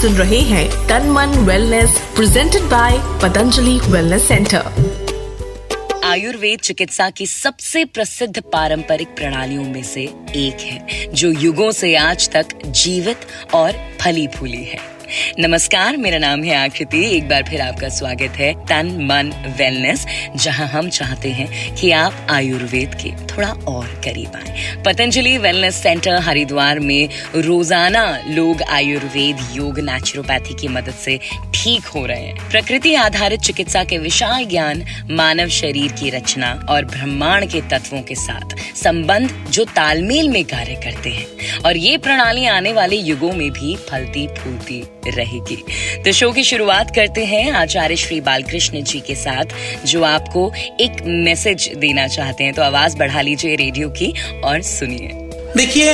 सुन रहे हैं तन मन wellness presented by Patanjali wellness centre Ayurveda चिकित्सा की सबसे प्रसिद्ध पारंपरिक प्रणालियों में से एक है, जो युगों से आज तक जीवित और फली फूली है। नमस्कार, मेरा नाम है आकृति। एक बार फिर आपका स्वागत है तन, मन वेलनेस जहाँ हम चाहते हैं कि आप आयुर्वेद के थोड़ा और करीब आए। पतंजलि वेलनेस सेंटर हरिद्वार में रोज़ाना लोग आयुर्वेद, योग नेचुरोपैथी की मदद से ठीक हो रहे हैं। प्रकृति आधारित चिकित्सा के विशाल ज्ञान, मानव शरीर की रचना और ब्रह्मांड के तत्वों के साथ संबंध जो तालमेल में कार्य करते हैं। और ये प्रणाली आने वाले युगों में भी फलती, फूलती रहेगी। तो शो की शुरुआत करते हैं आचार्य श्री बालकृष्ण जी के साथ, जो आपको एक मैसेज देना चाहते हैं। तो आवाज़ बढ़ा लीजिए रेडियो की और सुनिए। देखिए,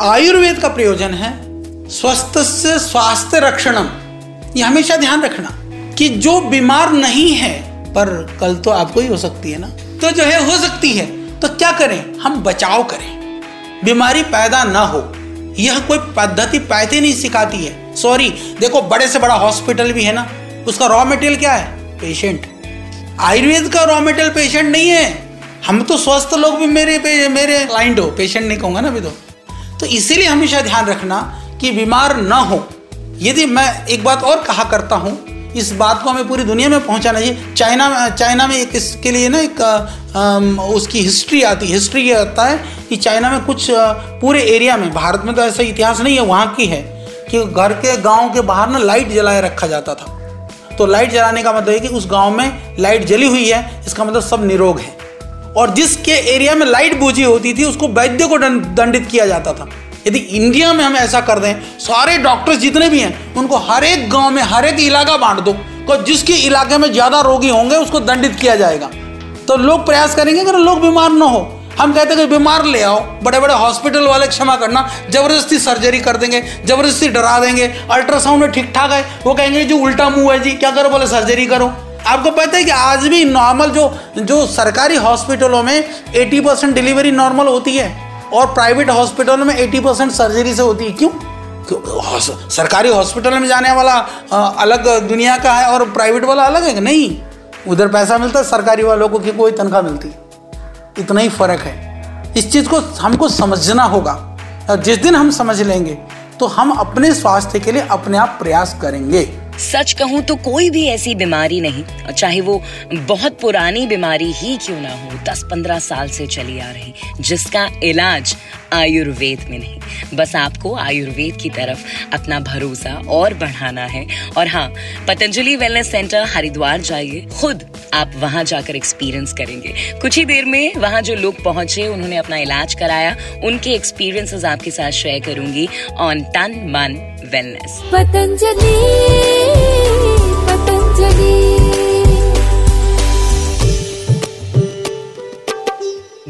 आयुर्वेद का प्रयोजन है स्वस्थ से स्वास्थ्य रक्षणम। ये हमेशा ध्यान रखना कि जो बीमार नहीं है, पर कल तो आपको ही हो सकती है ना? तो जो है, हो सकती है तो क्या करें? हम बचाव करें। बीमारी पैदा ना हो। यह कोई पद्धति पैदे नहीं सिखाती है। सॉरी देखो बड़े से बड़ा हॉस्पिटल भी है ना उसका रॉ मटेरियल क्या है? पेशेंट आयुर्वेद का रॉ मटेरियल पेशेंट नहीं है। हम तो स्वस्थ लोग भी मेरे पे, मेरे क्लाइंट हो। पेशेंट नहीं कहूँगा ना अभी तो। तो इसीलिए हमेशा ध्यान रखना कि बीमार ना हो। यदि मैं एक बात और कहा करता हूँ इस बात को हमें पूरी दुनिया में पहुंचाना चाहिए। चाइना चाइना में एक इसके लिए ना एक आ, उसकी हिस्ट्री आती है। हिस्ट्री ये आता है कि चाइना में कुछ पूरे एरिया में भारत में तो ऐसा इतिहास नहीं है वहाँ की है। कि घर के गाँव के बाहर ना लाइट जलाए रखा जाता था। तो लाइट जलाने का मतलब है कि उस गाँव में लाइट जली हुई है, इसका मतलब सब निरोग है। और जिसके एरिया में लाइट बूझी होती थी, उसको वैद्य को दंडित किया जाता था। यदि इंडिया में हम ऐसा कर दें, सारे डॉक्टर्स जितने भी हैं, उनको हर एक गाँव में, हर एक इलाका बांट दो। तो जिसके इलाके में ज़्यादा रोगी होंगे, उसको दंडित किया जाएगा। तो लोग प्रयास करेंगे अगर लोग बीमार ना हो हम कहते हैं कि बीमार ले आओ बड़े बड़े हॉस्पिटल वाले क्षमा करना, ज़बरदस्ती सर्जरी कर देंगे, ज़बरदस्ती डरा देंगे अल्ट्रासाउंड में ठीक ठाक है, वो कहेंगे जो उल्टा मुँह है जी, क्या करो बोले सर्जरी करो। आपको पता है कि आज भी नॉर्मल जो जो सरकारी हॉस्पिटलों में 80 परसेंट डिलीवरी नॉर्मल होती है, और प्राइवेट हॉस्पिटल में 80 परसेंट सर्जरी से होती है, क्यों? सरकारी हॉस्पिटल में जाने वाला अलग दुनिया का है और प्राइवेट वाला अलग है नहीं? उधर पैसा मिलता है, सरकारी वालों को कि कोई तनख्वाह मिलती? इतना ही फ़र्क है। इस चीज़ को हमको समझना होगा। और जिस दिन हम समझ लेंगे तो हम अपने स्वास्थ्य के लिए अपने आप प्रयास करेंगे। सच कहूँ तो कोई भी ऐसी बीमारी नहीं, और चाहे वो बहुत पुरानी बीमारी ही क्यों ना हो दस पंद्रह साल से चली आ रही, जिसका इलाज आयुर्वेद में नहीं। बस आपको आयुर्वेद की तरफ़ अपना भरोसा और बढ़ाना है। और हाँ पतंजलि वेलनेस सेंटर हरिद्वार जाइए। खुद आप वहाँ जाकर एक्सपीरियंस करेंगे। कुछ ही देर में वहाँ जो लोग पहुँचे, उन्होंने अपना इलाज कराया। उनके एक्सपीरियंसेस आपके साथ शेयर करूँगी ऑन टन मन वेलनेस पतंजलि।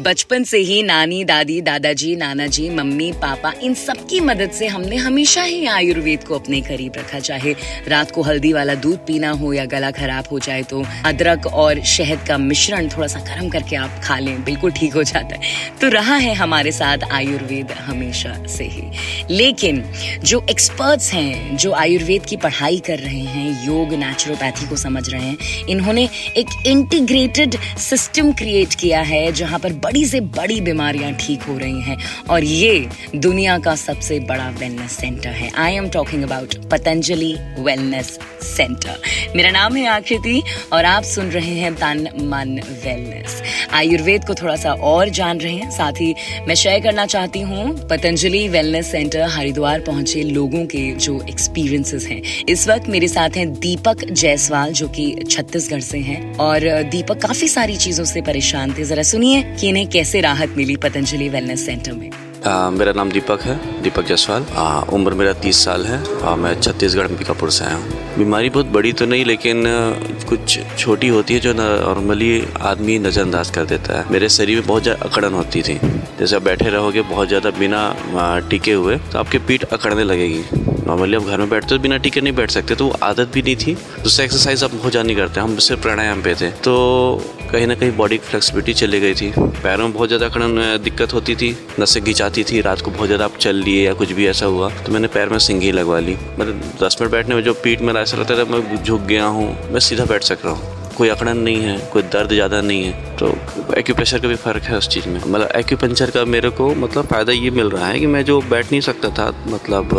बचपन से ही नानी, दादी, दादाजी नाना जी मम्मी, पापा, इन सब की मदद से हमने हमेशा ही आयुर्वेद को अपने करीब रखा। चाहे रात को हल्दी वाला दूध पीना हो या गला खराब हो जाए तो अदरक और शहद का मिश्रण थोड़ा सा गर्म करके आप खा लें, बिल्कुल ठीक हो जाता है। तो रहा है हमारे साथ आयुर्वेद हमेशा से ही। लेकिन जो एक्सपर्ट्स हैं, जो आयुर्वेद की पढ़ाई कर रहे हैं, योग नेचुरोपैथी को समझ रहे हैं, इन्होंने एक इंटीग्रेटेड सिस्टम क्रिएट किया है, जहाँ पर बड़ी से बड़ी बीमारियाँ ठीक हो रही हैं। और ये दुनिया का सबसे बड़ा वेलनेस सेंटर है। I am talking about Patanjali wellness centre मेरा नाम है आकृति और आप सुन रहे हैं तन मन वेलनेस आयुर्वेद को थोड़ा सा और जान रहे हैं। साथ ही मैं शेयर करना चाहती हूँ पतंजलि वेलनेस सेंटर हरिद्वार पहुँचे लोगों के जो एक्सपीरियंसेस हैं। इस वक्त मेरे साथ हैं दीपक जायसवाल जो कि छत्तीसगढ़ से हैं। और, दीपक, काफ़ी सारी चीज़ों से परेशान थे। जरा सुनिए कि इन्हें कैसे राहत मिली पतंजलि वेलनेस सेंटर में? आ, मेरा नाम दीपक है दीपक जायसवाल। उम्र मेरा तीस साल है। आ, मैं छत्तीसगढ़ अंबिकापुर से आया हूँ। बीमारी बहुत बड़ी तो नहीं लेकिन कुछ छोटी होती है जो नॉर्मली आदमी नज़रअंदाज कर देता है। मेरे शरीर में बहुत ज़्यादा अकड़न होती थी। जैसे आप बैठे रहोगे बहुत ज़्यादा बिना टिके हुए तो आपकी पीठ अकड़ने लगेगी। नॉर्मली अब घर में बैठते बिना टीके नहीं बैठ सकते तो वो आदत भी नहीं थी। दूसरा एक्सरसाइज अब बहुत नहीं करते हम सिर्फ़ प्राणायाम पे थे। तो कहीं ना कहीं बॉडी की फ्लेक्सिबिलिटी चली गई थी। पैरों में बहुत ज़्यादा खड़न, दिक्कत होती थी, नसें घिंचाती थी, रात को बहुत ज़्यादा आप चल लिए या कुछ भी ऐसा हुआ तो मैंने पैर में सिंगी लगवा ली। मतलब दस मिनट बैठने में जो पीठ में ऐसा लगता था, मैं झुक गया हूँ, मैं सीधा बैठ सक रहा हूँ। कोई अकड़न नहीं है, कोई दर्द ज़्यादा नहीं है तो एक्यूप्रेशर का भी फ़र्क है उस चीज़ में। मतलब एक्यूपंचर का मेरे को मतलब फ़ायदा ये मिल रहा है कि मैं जो बैठ नहीं सकता था मतलब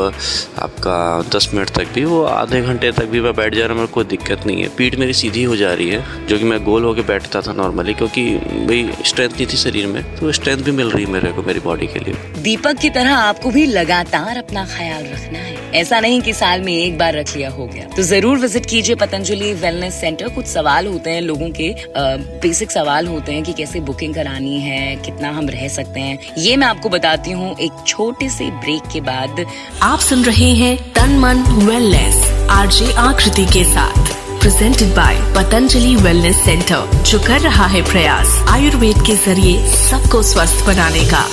आपका दस मिनट तक भी, वो आधे घंटे तक भी मैं बैठ जा रहा हूँ, मेरे कोई दिक्कत नहीं है। पीठ मेरी सीधी हो जा रही है, जो कि मैं गोल होकर बैठता था नॉर्मली क्योंकि भाई स्ट्रेंथ नहीं थी शरीर में तो स्ट्रेंथ भी मिल रही है मेरे को, मेरी बॉडी के लिए। दीपक की तरह आपको भी लगातार अपना ख्याल रखना है। ऐसा नहीं कि साल में एक बार रख लिया हो गया। तो ज़रूर विज़िट कीजिए पतंजलि वेलनेस सेंटर कुछ सवाल होते हैं लोगों के बेसिक सवाल होते हैं कि कैसे बुकिंग करानी है कितना हम रह सकते हैं। ये मैं आपको बताती हूँ एक छोटे से ब्रेक के बाद। आप सुन रहे हैं तन मन वेलनेस आरजे आकृति के साथ। Presented by Patanjali wellness centre जो कर रहा है प्रयास आयुर्वेद के ज़रिए सबको स्वस्थ बनाने का।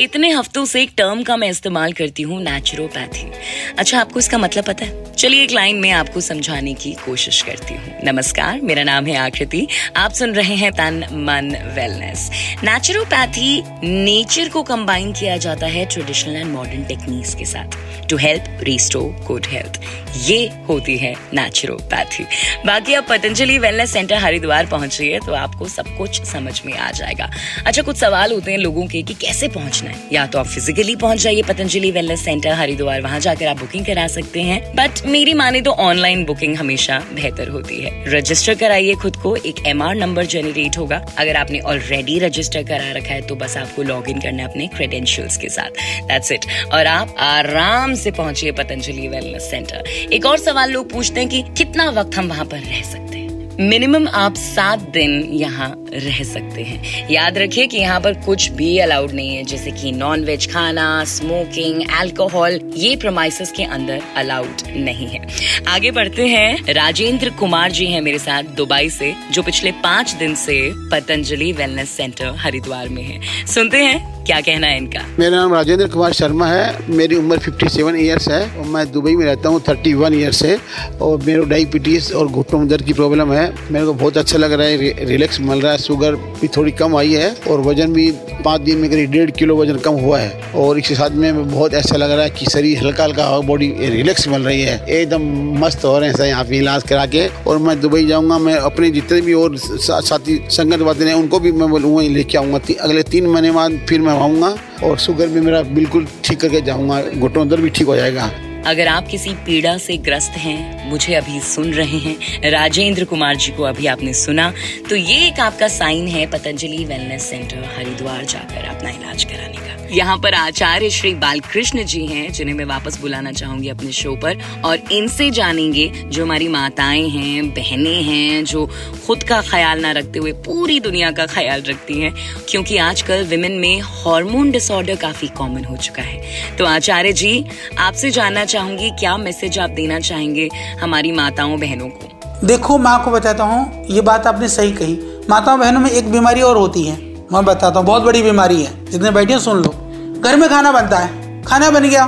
इतने हफ्तों से एक टर्म का मैं इस्तेमाल करती हूँ नेचुरोपैथी अच्छा आपको इसका मतलब पता है? चलिए, एक लाइन में आपको समझाने की कोशिश करती हूँ। नमस्कार, मेरा नाम है आकृति। आप सुन रहे हैं तन, मन वेलनेस नेचुरोपैथी नेचर को कंबाइन किया जाता है ट्रेडिशनल एंड मॉडर्न टेक्निक्स के साथ। To help restore good health ये होती है नेचुरोपैथी बाकी आप पतंजलि वेलनेस सेंटर हरिद्वार पहुँच रही है तो आपको सब कुछ समझ में आ जाएगा। अच्छा कुछ सवाल होते हैं लोगों के कि कैसे पहुँचना है? या तो आप फिजिकली पहुँच जाइए पतंजलि वेलनेस सेंटर हरिद्वार, वहाँ जाकर आप बुकिंग करा सकते हैं। बट मेरी माने तो ऑनलाइन बुकिंग हमेशा बेहतर होती है। रजिस्टर कराइए खुद को, एक एमआर नंबर जेनरेट होगा। अगर आपने ऑलरेडी रजिस्टर करा रखा है तो बस आपको लॉग इन करना है अपने क्रेडेंशियल्स के साथ। दैट्स इट और आप आराम से पहुंचिए पतंजलि वेलनेस सेंटर एक और सवाल लोग पूछते हैं कि कितना वक्त हम वहाँ पर रह सकते हैं? मिनिमम आप सात दिन यहाँ रह सकते हैं। याद रखिए कि यहाँ पर कुछ भी अलाउड नहीं है, जैसे कि नॉन वेज खाना स्मोकिंग अल्कोहल ये प्रोमाइसिस के अंदर अलाउड नहीं है। आगे बढ़ते हैं। राजेंद्र कुमार जी हैं मेरे साथ दुबई से, जो पिछले पाँच दिन से पतंजलि वेलनेस सेंटर हरिद्वार में है। सुनते हैं। क्या कहना है इनका? मेरा नाम राजेंद्र कुमार शर्मा है। मेरी उम्र 57 सेवन ईयर्स है और मैं दुबई में रहता हूँ 31 इयर्स से। और मेरे डायबिटीज़ और घुटनों में दर्द की प्रॉब्लम है। मेरे को बहुत अच्छा लग रहा है रिलैक्स मिल रहा है। शुगर भी थोड़ी कम आई है और वज़न भी पाँच दिन में करीब डेढ़ किलो वज़न कम हुआ है। और इसके साथ में बहुत ऐसा लग रहा है कि शरीर हल्का हल्का बॉडी रिलैक्स मिल रही है। एकदम मस्त हो रहे हैं सर यहाँ पे इलाज करा के। और मैं दुबई जाऊँगा, मैं अपने जितने भी और साथी संगत वाते हैं, उनको भी मैं बोलूँगा, लेके आऊँगा। अगले तीन महीने बाद फिर मैं आऊँगा और शुगर भी मेरा बिल्कुल ठीक करके जाऊँगा, घुटनों अंदर भी ठीक हो जाएगा। अगर आप किसी पीड़ा से ग्रस्त हैं, मुझे अभी सुन रहे हैं, राजेंद्र कुमार जी को अभी आपने सुना तो ये एक आपका साइन है, पतंजलि वेलनेस सेंटर हरिद्वार जाकर अपना इलाज कराने का। यहाँ पर आचार्य श्री बालकृष्ण जी हैं, जिन्हें मैं वापस बुलाना चाहूँगी अपने शो पर, और इनसे जानेंगे जो हमारी माताएँ हैं, बहनें हैं, जो खुद का ख्याल ना रखते हुए पूरी दुनिया का ख्याल रखती हैं, क्योंकि आजकल विमेन में हार्मोन डिसऑर्डर काफ़ी कॉमन हो चुका है। तो आचार्य जी, आपसे जानना चाहूँगी, क्या मैसेज आप देना चाहेंगे हमारी माताओं बहनों को? देखो, मैं आपको बताता हूँ, ये बात आपने सही कही। माताओं बहनों में एक बीमारी और होती है। मैं बताता हूँ, बहुत बड़ी बीमारी है। जितने बैठे सुन लो। घर में खाना बनता है। खाना बन गया।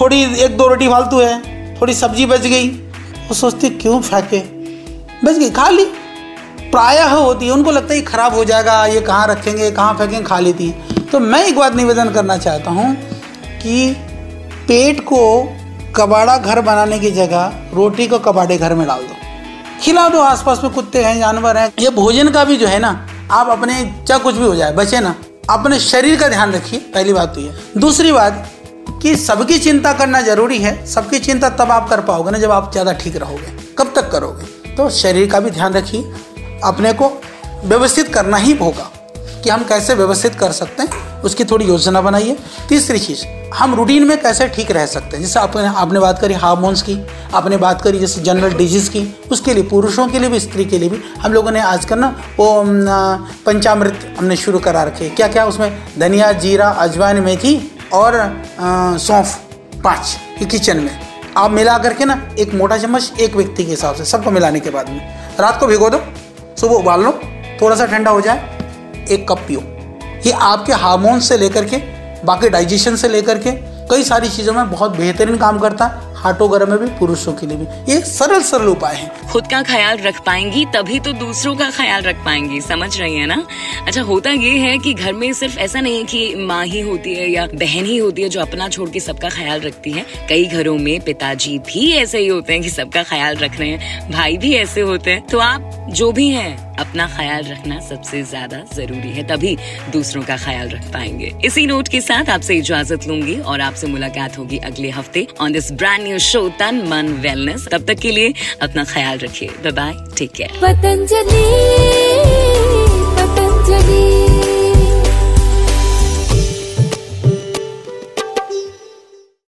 थोड़ी, एक दो रोटी फालतू है। थोड़ी सब्ज़ी बच गई। वो सोचते, क्यों फेंके? बच गई, खा ली। प्रायः होती है। उनको लगता है खराब हो जाएगा। ये कहाँ रखेंगे, कहाँ फेंकेंगे, खा लेती है। तो मैं एक बात निवेदन करना चाहता हूँ कि पेट को कबाड़ा घर बनाने की जगह रोटी को कबाड़े घर में डाल दो। खिला दो, आसपास में कुत्ते हैं, जानवर हैं। ये भोजन का भी जो है ना, आप अपने चाहे कुछ भी हो जाए बचे ना। अपने शरीर का ध्यान रखिए, पहली बात तो ये। दूसरी बात कि सबकी चिंता करना ज़रूरी है। सबकी चिंता तब आप कर पाओगे ना जब आप ज़्यादा ठीक रहोगे। कब तक करोगे? तो शरीर का भी ध्यान रखिए। अपने को व्यवस्थित करना ही होगा कि हम कैसे व्यवस्थित कर सकते हैं, उसकी थोड़ी योजना बनाइए। तीसरी चीज़ हम रूटीन में कैसे ठीक रह सकते हैं? जैसे आपने आपने बात करी हार्मोन्स की, आपने बात करी जैसे जनरल डिज़ीज़ की, उसके लिए, पुरुषों के लिए भी, स्त्री के लिए भी, हम लोगों ने आजकल ना वो पंचामृत हमने शुरू करा रखे क्या क्या उसमें? धनिया, जीरा, अजवाइन, मेथी और सौंफ, पाँच किचन में। आप मिला करके ना एक मोटा चम्मच एक व्यक्ति के हिसाब से, सबको मिलाने के बाद में। रात को भिगो दो, सुबह उबाल लो, थोड़ा सा ठंडा हो जाए, एक कप पियो। ये आपके हार्मोन से लेकर के बाकी डाइजेशन से लेकर के कई सारी चीज़ों में बहुत बेहतरीन काम करता है। हार्ट वगैरह में भी, पुरुषों के लिए भी। ये सरल सरल उपाय है। खुद का ख्याल रख पाएँगी, तभी तो दूसरों का ख्याल रख पाएँगी। समझ रही है ना? अच्छा होता ये है कि घर में सिर्फ़ ऐसा नहीं है कि माँ ही होती है या बहन ही होती है जो अपना छोड़ के सबका ख्याल रखती है। कई घरों में पिताजी भी ऐसे ही होते हैं कि सबका ख्याल रख रहे हैं, भाई भी ऐसे होते हैं। तो आप जो भी हैं अपना ख्याल रखना सबसे ज़्यादा ज़रूरी है, तभी दूसरों का ख्याल रख पाएँगे। इसी नोट के साथ आपसे इजाज़त लूँगी और आपसे मुलाकात होगी अगले हफ़्ते on this brand new show तन मन वेलनेस तब तक के लिए अपना ख्याल रखिए। Bye bye take care